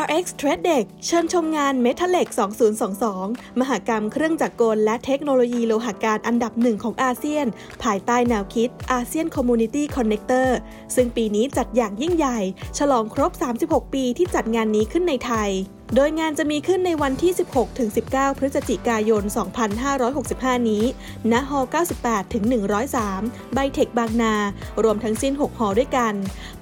RX Trade Deck เชิญชมงาน Metalec 2022 มหกรรมเครื่องจักรกลและเทคโนโลยีโลหะการอันดับหนึ่งของอาเซียน ภายใต้แนวคิดอาเซียน Community Connector ซึ่งปีนี้จัดอย่างยิ่งใหญ่ ฉลองครบ 36 ปีที่จัดงานนี้ขึ้นในไทย โดยงานจะมีขึ้นในวันที่ 16-19 พฤศจิกายน 2565 นี้ ณ ฮ 98-103 ไบเทคบางนา รวมทั้งสิ้น 6 หอด้วยกัน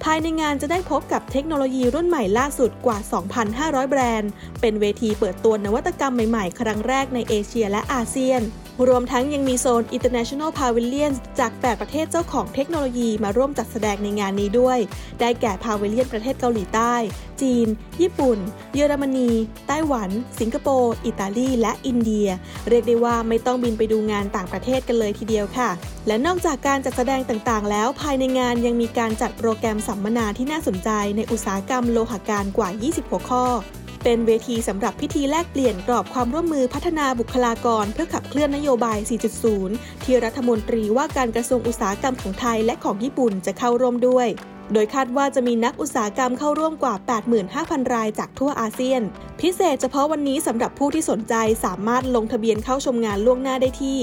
ภายในงานจะได้พบกับเทคโนโลยีรุ่นใหม่ล่าสุดกว่า 2,500 แบรนด์ เป็นเวทีเปิดตัวนวัตกรรมใหม่ๆ ครั้งแรกในเอเชียและอาเซียน รวมทั้งยังมีโซน International Pavilion จาก 8 ประเทศเจ้าของเทคโนโลยีมาร่วมจัดแสดงในงานนี้ด้วย ได้แก่ Pavilion ประเทศเกาหลีใต้ จีน ญี่ปุ่น เยอรมนี ไต้หวัน สิงคโปร์ อิตาลี และอินเดีย เรียกได้ว่าไม่ต้องบินไปดูงานต่างประเทศกันเลยทีเดียวค่ะ และนอกจากการจัดแสดงต่างๆ แล้ว ภายในงานยังมีการจัดโปรแกรมสัมมนาที่น่าสนใจในอุตสาหกรรมโลหะการกว่า 20 หัวข้อ เป็นเวทีสำหรับพิธีแลกเปลี่ยนกรอบความร่วมมือพัฒนาบุคลากร เพื่อขับเคลื่อนนโยบาย 4.0 ที่รัฐมนตรีว่าการกระทรวงอุตสาหกรรมของไทยและของญี่ปุ่นจะเข้าร่วมด้วยโดยคาดว่าจะมีนักอุตสาหกรรมเข้าร่วมกว่า 85,000 รายจากทั่วอาเซียน พิเศษเฉพาะวันนี้สำหรับผู้ที่สนใจสามารถลงทะเบียนเข้าชมงานล่วงหน้าได้ที่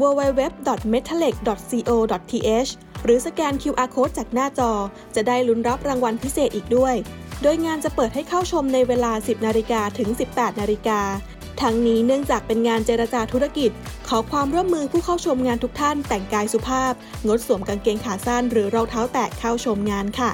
www.metalec.co.th หรือสแกน QR code จากหน้าจอ จะได้ลุ้นรับรางวัลพิเศษอีกด้วย โดยงานจะเปิดให้เข้าชมในเวลา 10 นาฬิกาถึง 18 นาฬิกา ทั้งนี้เนื่องจากเป็นงานเจรจาธุรกิจ ขอความร่วมมือผู้เข้าชมงานทุกท่านแต่งกายสุภาพ งดสวมกางเกงขาสั้นหรือรองเท้าแตะเข้าชมงานค่ะ